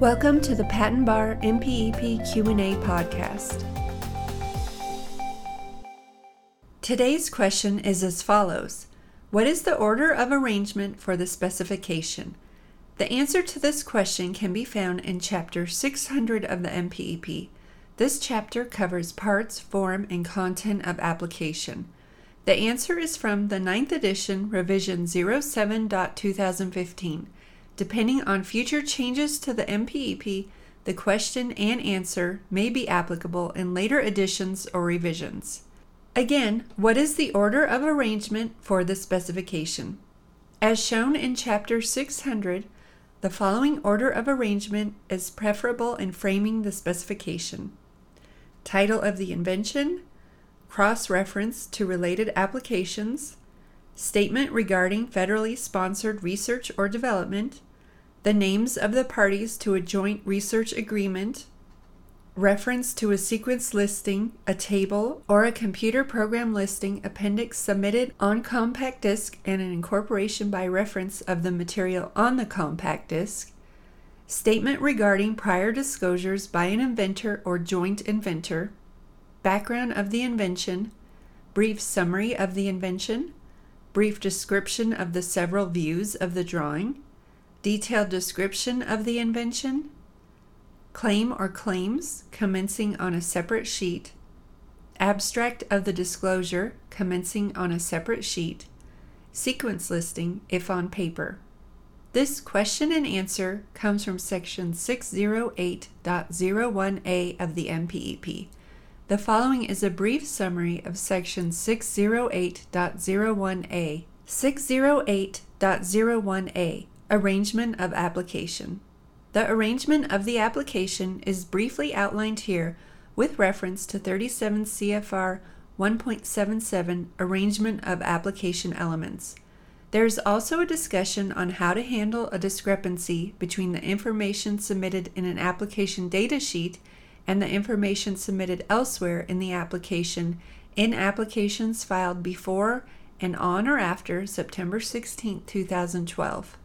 Welcome to the Patent Bar MPEP Q&A podcast. Today's question is as follows: What is the order of arrangement for the specification? The answer to this question can be found in chapter 600 of the MPEP. This chapter covers parts, form, and content of application. The answer is from the 9th edition, revision 07.2015. Depending on future changes to the MPEP, the question and answer may be applicable in later editions or revisions. Again, what is the order of arrangement for the specification? As shown in Chapter 600, the following order of arrangement is preferable in framing the specification. Title of the invention, cross reference to related applications, statement regarding federally sponsored research or development, the names of the parties to a joint research agreement, reference to a sequence listing, a table, or a computer program listing appendix submitted on compact disc and an incorporation by reference of the material on the compact disc, statement regarding prior disclosures by an inventor or joint inventor, background of the invention, brief summary of the invention, brief description of the several views of the drawing, detailed description of the invention, claim or claims commencing on a separate sheet, abstract of the disclosure commencing on a separate sheet, sequence listing if on paper. This question and answer comes from section 608.01a of the MPEP. The following is a brief summary of section 608.01a. 608.01a Arrangement of application. The arrangement of the application is briefly outlined here with reference to 37 CFR 1.77 Arrangement of Application Elements. There is also a discussion on how to handle a discrepancy between the information submitted in an application data sheet and the information submitted elsewhere in the application in applications filed before and on or after September 16, 2012.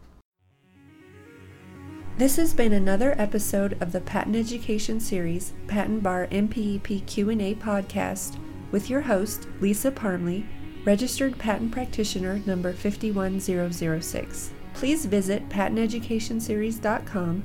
This has been another episode of the Patent Education Series Patent Bar MPEP Q&A podcast with your host Lisa Parmley, registered patent practitioner number 51006. Please visit patenteducationseries.com